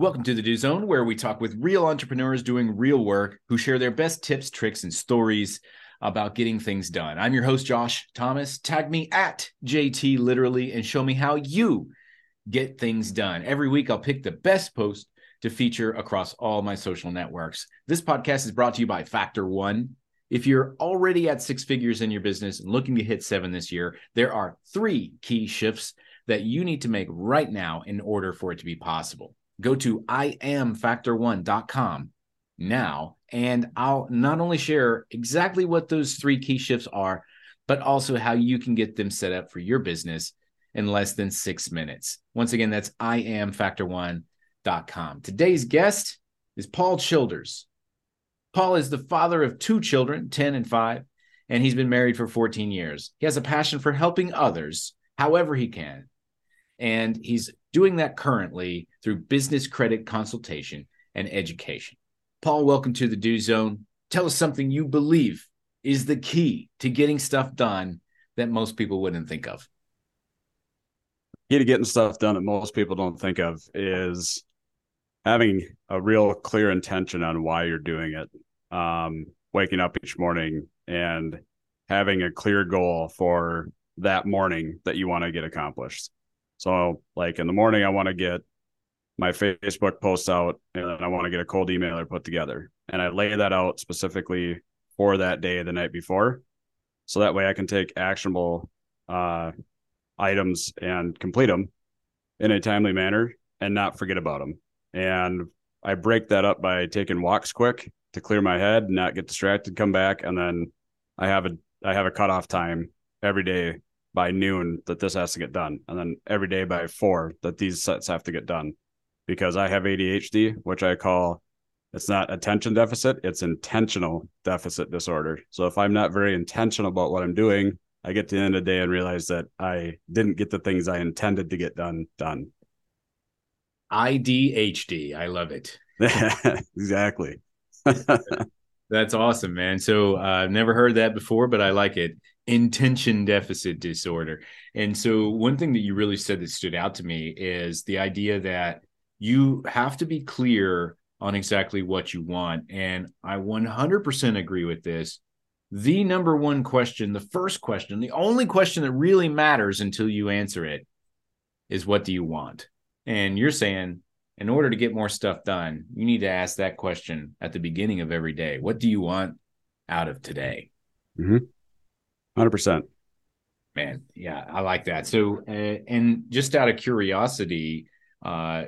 Welcome to the Do Zone, where we talk with real entrepreneurs doing real work who share their best tips, tricks, and stories about getting things done. I'm your host, Josh Thomas. Tag me at JT Literally and show me how you get things done. Every week, I'll pick the best post to feature across all my social networks. This podcast is brought to you by Factor One. If you're already at six figures in your business and looking to hit seven this year, there are three key shifts that you need to make right now in order for it to be possible go to iamfactor1.com now and I'll not only share exactly what those three key shifts are, but also how you can get them set up for your business in less than six minutes. Once again, that's iamfactor1.com. Today's guest is Paul Childers. Paul is the father of two children, 10 and 5, and he's been married for 14 years. He has a passion for helping others however he can. And he's doing that currently through business credit consultation and education. Paul, welcome to the Do Zone. Tell us something you believe is the key to getting stuff done that most people wouldn't think of. Key to getting stuff done that most people don't think of is having a real clear intention on why you're doing it. Um, waking up each morning and having a clear goal for that morning that you want to get accomplished. So, like in the morning, I want to get my Facebook posts out and I want to get a cold emailer put together. And I lay that out specifically for that day the night before. So that way I can take actionable uh, items and complete them in a timely manner and not forget about them. And I break that up by taking walks quick to clear my head, not get distracted, come back, and then I have a I have a cutoff time every day by noon that this has to get done, and then every day by four that these sets have to get done, because I have ADHD, which I call it's not attention deficit, it's intentional deficit disorder. So if I'm not very intentional about what I'm doing, I get to the end of the day and realize that I didn't get the things I intended to get done done. IDHD. I love it. exactly. That's awesome, man. So I've uh, never heard that before, but I like it intention deficit disorder. And so, one thing that you really said that stood out to me is the idea that you have to be clear on exactly what you want. And I 100% agree with this. The number one question, the first question, the only question that really matters until you answer it is what do you want? And you're saying, in order to get more stuff done, you need to ask that question at the beginning of every day. What do you want out of today? Mm-hmm. 100%. Man, yeah, I like that. So, uh, and just out of curiosity, uh,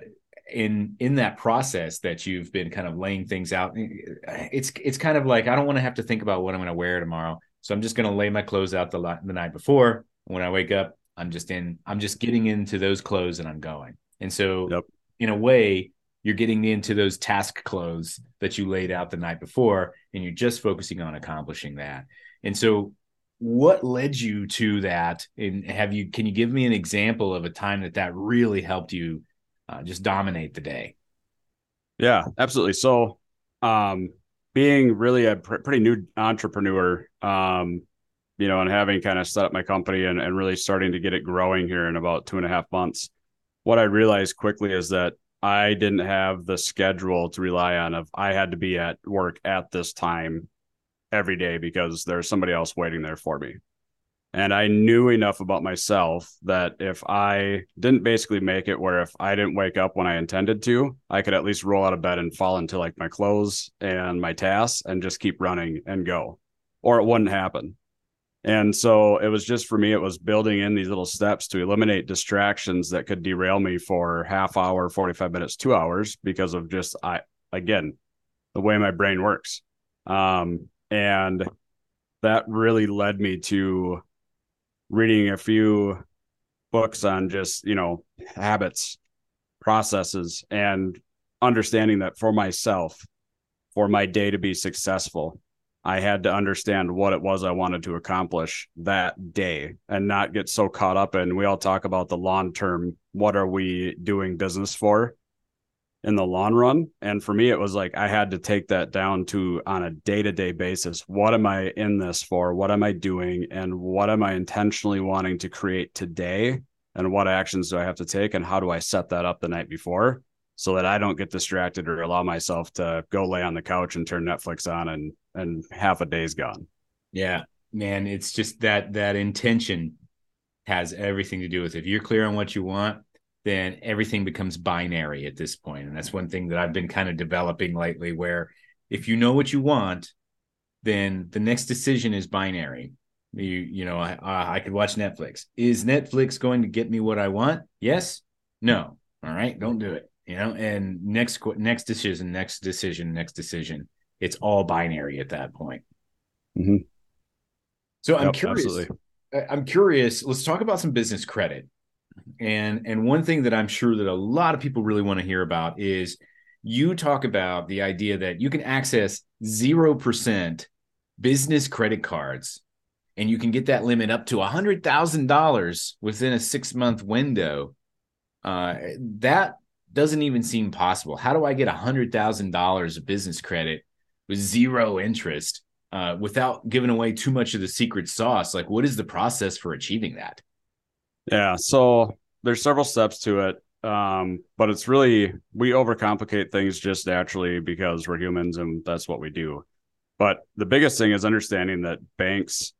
in in that process that you've been kind of laying things out, it's it's kind of like I don't want to have to think about what I'm going to wear tomorrow, so I'm just going to lay my clothes out the the night before. When I wake up, I'm just in. I'm just getting into those clothes and I'm going. And so, yep. in a way, you're getting into those task clothes that you laid out the night before, and you're just focusing on accomplishing that. And so, what led you to that? And have you can you give me an example of a time that that really helped you uh, just dominate the day? Yeah absolutely. So um being really a pr- pretty new entrepreneur um you know and having kind of set up my company and, and really starting to get it growing here in about two and a half months what i realized quickly is that i didn't have the schedule to rely on of i had to be at work at this time every day because there's somebody else waiting there for me. And I knew enough about myself that if I didn't basically make it where if I didn't wake up when I intended to, I could at least roll out of bed and fall into like my clothes and my tasks and just keep running and go, or it wouldn't happen. And so it was just for me, it was building in these little steps to eliminate distractions that could derail me for half hour, 45 minutes, two hours because of just, I, again, the way my brain works. Um, and that really led me to reading a few books on just, you know, habits, processes, and understanding that for myself, for my day to be successful, I had to understand what it was I wanted to accomplish that day and not get so caught up in we all talk about the long term what are we doing business for in the long run. And for me, it was like I had to take that down to on a day to day basis. What am I in this for? What am I doing? And what am I intentionally wanting to create today? And what actions do I have to take? And how do I set that up the night before so that I don't get distracted or allow myself to go lay on the couch and turn Netflix on and and half a day's gone. Yeah, man, it's just that that intention has everything to do with it. If you're clear on what you want, then everything becomes binary at this point. And that's one thing that I've been kind of developing lately where if you know what you want, then the next decision is binary. You you know, I I could watch Netflix. Is Netflix going to get me what I want? Yes. No. All right, don't do it. You know, and next next decision, next decision, next decision. It's all binary at that point. Mm-hmm. So I'm yep, curious. Absolutely. I'm curious. Let's talk about some business credit. And and one thing that I'm sure that a lot of people really want to hear about is you talk about the idea that you can access 0% business credit cards and you can get that limit up to $100,000 within a 6-month window. Uh, that doesn't even seem possible. How do I get $100,000 of business credit with zero interest? uh, without giving away too much of the secret sauce like what is the process for achieving that yeah so there's several steps to it um, but it's really we overcomplicate things just naturally because we're humans and that's what we do but the biggest thing is understanding that banks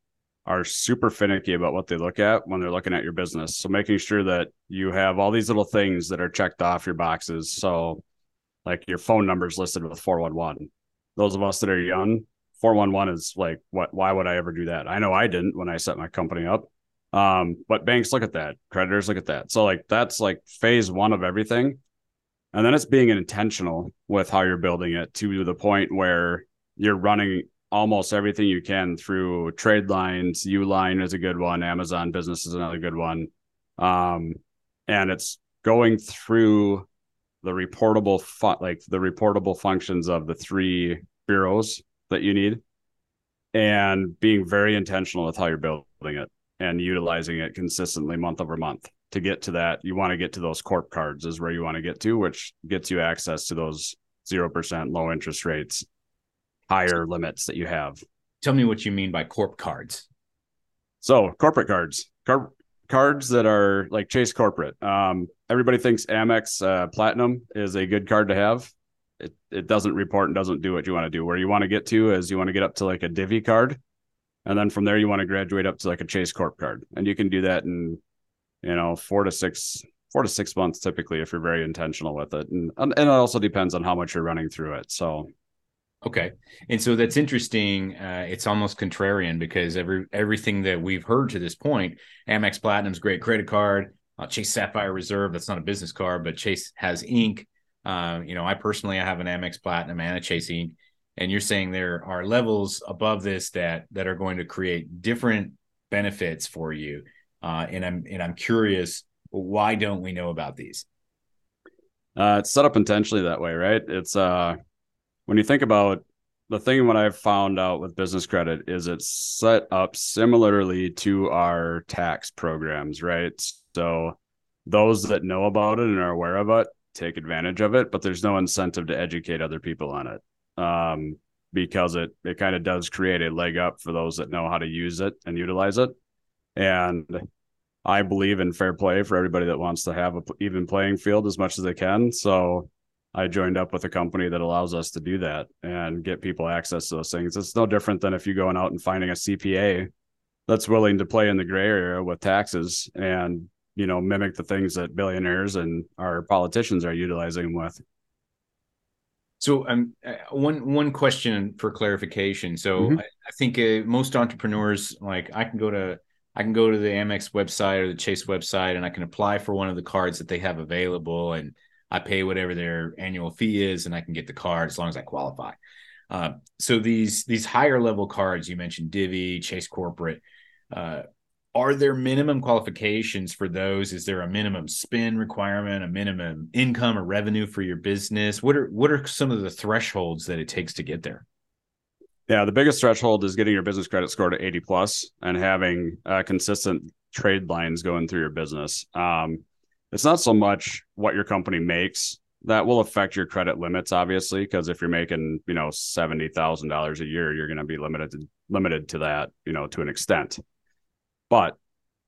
are super finicky about what they look at when they're looking at your business so making sure that you have all these little things that are checked off your boxes so like your phone numbers listed with 411 those of us that are young 411 is like what why would I ever do that? I know I didn't when I set my company up. Um, but banks look at that, creditors look at that. So like that's like phase one of everything. And then it's being intentional with how you're building it to the point where you're running almost everything you can through trade lines. Uline is a good one. Amazon business is another good one. Um, and it's going through the reportable fu- like the reportable functions of the three bureaus that you need and being very intentional with how you're building it and utilizing it consistently month over month. To get to that you want to get to those corp cards is where you want to get to which gets you access to those 0% low interest rates higher limits that you have. Tell me what you mean by corp cards. So corporate cards Car- cards that are like chase corporate. Um, everybody thinks amex uh, platinum is a good card to have. It, it doesn't report and doesn't do what you want to do. Where you want to get to is you want to get up to like a divvy card. And then from there you want to graduate up to like a Chase Corp card. And you can do that in, you know, four to six four to six months typically if you're very intentional with it. And and it also depends on how much you're running through it. So Okay, and so that's interesting. Uh, it's almost contrarian because every everything that we've heard to this point, Amex Platinum's great credit card, uh, Chase Sapphire Reserve. That's not a business card, but Chase has Ink. Uh, you know, I personally I have an Amex Platinum and a Chase Ink, and you're saying there are levels above this that that are going to create different benefits for you. Uh, and I'm and I'm curious, why don't we know about these? Uh, it's set up intentionally that way, right? It's uh, when you think about the thing what I've found out with business credit is it's set up similarly to our tax programs, right? So those that know about it and are aware of it take advantage of it, but there's no incentive to educate other people on it um, because it it kind of does create a leg up for those that know how to use it and utilize it. And I believe in fair play for everybody that wants to have a even playing field as much as they can. So I joined up with a company that allows us to do that and get people access to those things. It's no different than if you're going out and finding a CPA that's willing to play in the gray area with taxes and you know mimic the things that billionaires and our politicians are utilizing with so um, uh, one one question for clarification so mm-hmm. I, I, think uh, most entrepreneurs like i can go to i can go to the amex website or the chase website and i can apply for one of the cards that they have available and i pay whatever their annual fee is and i can get the card as long as i qualify uh, so these these higher level cards you mentioned divvy chase corporate uh, are there minimum qualifications for those? Is there a minimum spin requirement a minimum income or revenue for your business? What are what are some of the thresholds that it takes to get there? Yeah the biggest threshold is getting your business credit score to 80 plus and having uh, consistent trade lines going through your business. Um, it's not so much what your company makes that will affect your credit limits obviously because if you're making you know $70000 a year you're going to be limited to, limited to that you know to an extent but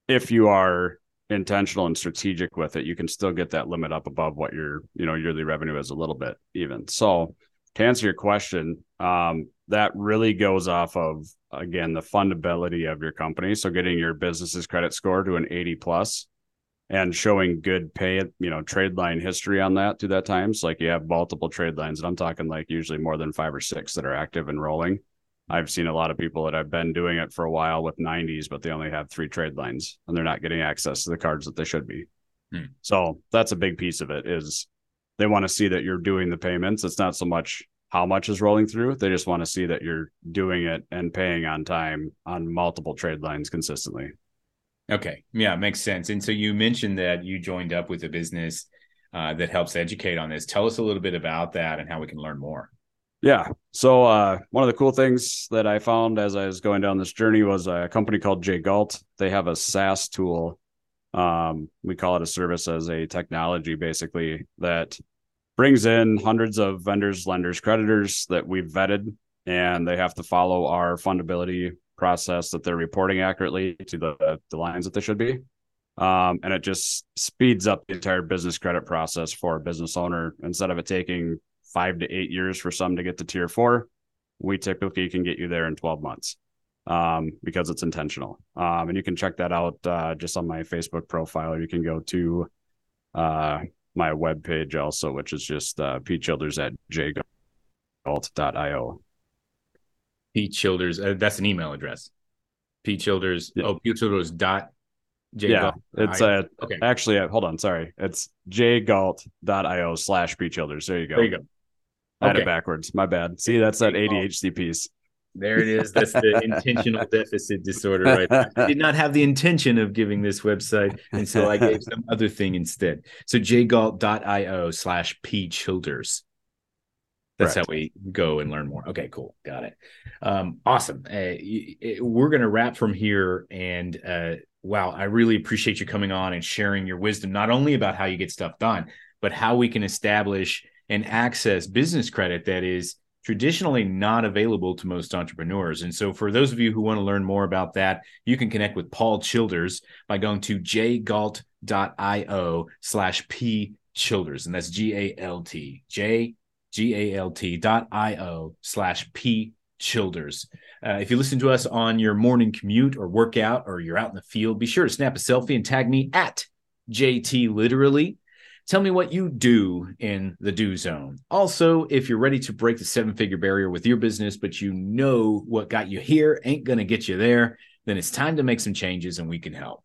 if you are intentional and strategic with it, you can still get that limit up above what your, you know, yearly revenue is a little bit even. So to answer your question, um, that really goes off of again the fundability of your company. So getting your business's credit score to an 80 plus and showing good pay, you know, trade line history on that through that times. So like you have multiple trade lines, and I'm talking like usually more than five or six that are active and rolling. I've seen a lot of people that have been doing it for a while with 90s, but they only have three trade lines and they're not getting access to the cards that they should be. Hmm. So that's a big piece of it is they want to see that you're doing the payments. It's not so much how much is rolling through. They just want to see that you're doing it and paying on time on multiple trade lines consistently. Okay. Yeah, makes sense. And so you mentioned that you joined up with a business uh, that helps educate on this. Tell us a little bit about that and how we can learn more. Yeah. So uh, one of the cool things that I found as I was going down this journey was a company called J Galt. They have a SaaS tool. Um, we call it a service as a technology, basically that brings in hundreds of vendors, lenders, creditors that we've vetted, and they have to follow our fundability process that they're reporting accurately to the, the lines that they should be. Um, and it just speeds up the entire business credit process for a business owner. Instead of it taking five to eight years for some to get to tier four, we typically can get you there in 12 months um, because it's intentional. Um, and you can check that out uh, just on my Facebook profile, or you can go to uh, my webpage also, which is just uh, pchilders at jgalt.io. P Childers. Uh, that's an email address. P Childers. Yeah. Oh, P Childers dot. J yeah, it's uh, okay. Actually, uh, hold on. Sorry, it's jgalt.io slash P Childers. There you go. There you go. I had it backwards. My bad. See, that's that ADHD piece. There it is. That's the intentional deficit disorder, right? I did not have the intention of giving this website, and so I gave some other thing instead. So jgalt.io slash p childers. That's Correct. how we go and learn more. Okay, cool. Got it. Um, awesome. Uh, we're going to wrap from here. And uh, wow, I really appreciate you coming on and sharing your wisdom, not only about how you get stuff done, but how we can establish and access business credit that is traditionally not available to most entrepreneurs. And so, for those of you who want to learn more about that, you can connect with Paul Childers by going to jgalt.io slash p childers. And that's G A L T, J G A L T dot I O slash P Childers. Uh, if you listen to us on your morning commute or workout or you're out in the field, be sure to snap a selfie and tag me at JT Literally. Tell me what you do in the do zone. Also, if you're ready to break the seven figure barrier with your business, but you know what got you here ain't going to get you there, then it's time to make some changes and we can help.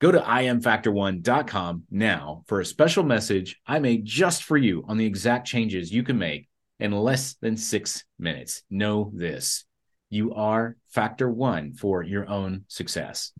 Go to imfactor1.com now for a special message I made just for you on the exact changes you can make in less than six minutes. Know this you are factor one for your own success.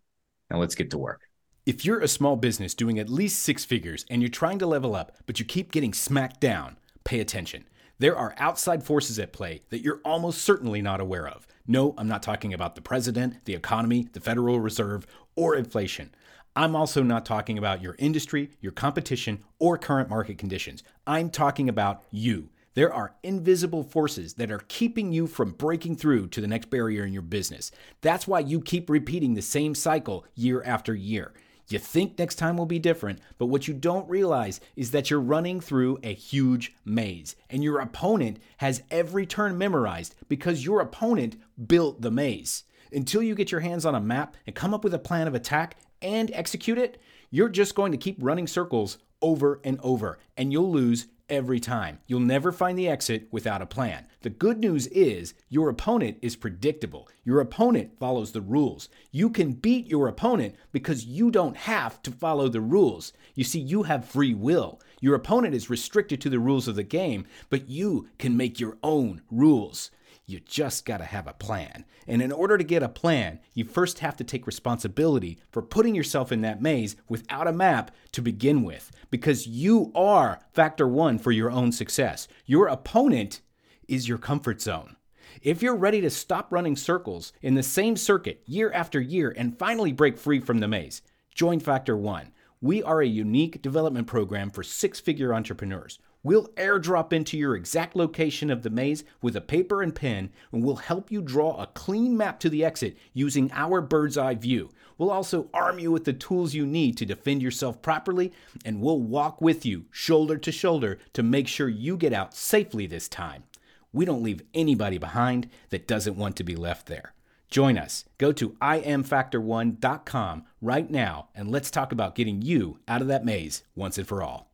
Now let's get to work. If you're a small business doing at least six figures and you're trying to level up, but you keep getting smacked down, pay attention. There are outside forces at play that you're almost certainly not aware of. No, I'm not talking about the president, the economy, the Federal Reserve, or inflation. I'm also not talking about your industry, your competition, or current market conditions. I'm talking about you. There are invisible forces that are keeping you from breaking through to the next barrier in your business. That's why you keep repeating the same cycle year after year. You think next time will be different, but what you don't realize is that you're running through a huge maze, and your opponent has every turn memorized because your opponent built the maze. Until you get your hands on a map and come up with a plan of attack and execute it, you're just going to keep running circles over and over, and you'll lose every time. You'll never find the exit without a plan. The good news is your opponent is predictable. Your opponent follows the rules. You can beat your opponent because you don't have to follow the rules. You see, you have free will. Your opponent is restricted to the rules of the game, but you can make your own rules. You just got to have a plan. And in order to get a plan, you first have to take responsibility for putting yourself in that maze without a map to begin with, because you are factor one for your own success. Your opponent is your comfort zone. If you're ready to stop running circles in the same circuit year after year and finally break free from the maze, join Factor One. We are a unique development program for six figure entrepreneurs. We'll airdrop into your exact location of the maze with a paper and pen, and we'll help you draw a clean map to the exit using our bird's eye view. We'll also arm you with the tools you need to defend yourself properly, and we'll walk with you, shoulder to shoulder, to make sure you get out safely this time. We don't leave anybody behind that doesn't want to be left there. Join us. Go to imfactor1.com right now and let's talk about getting you out of that maze once and for all.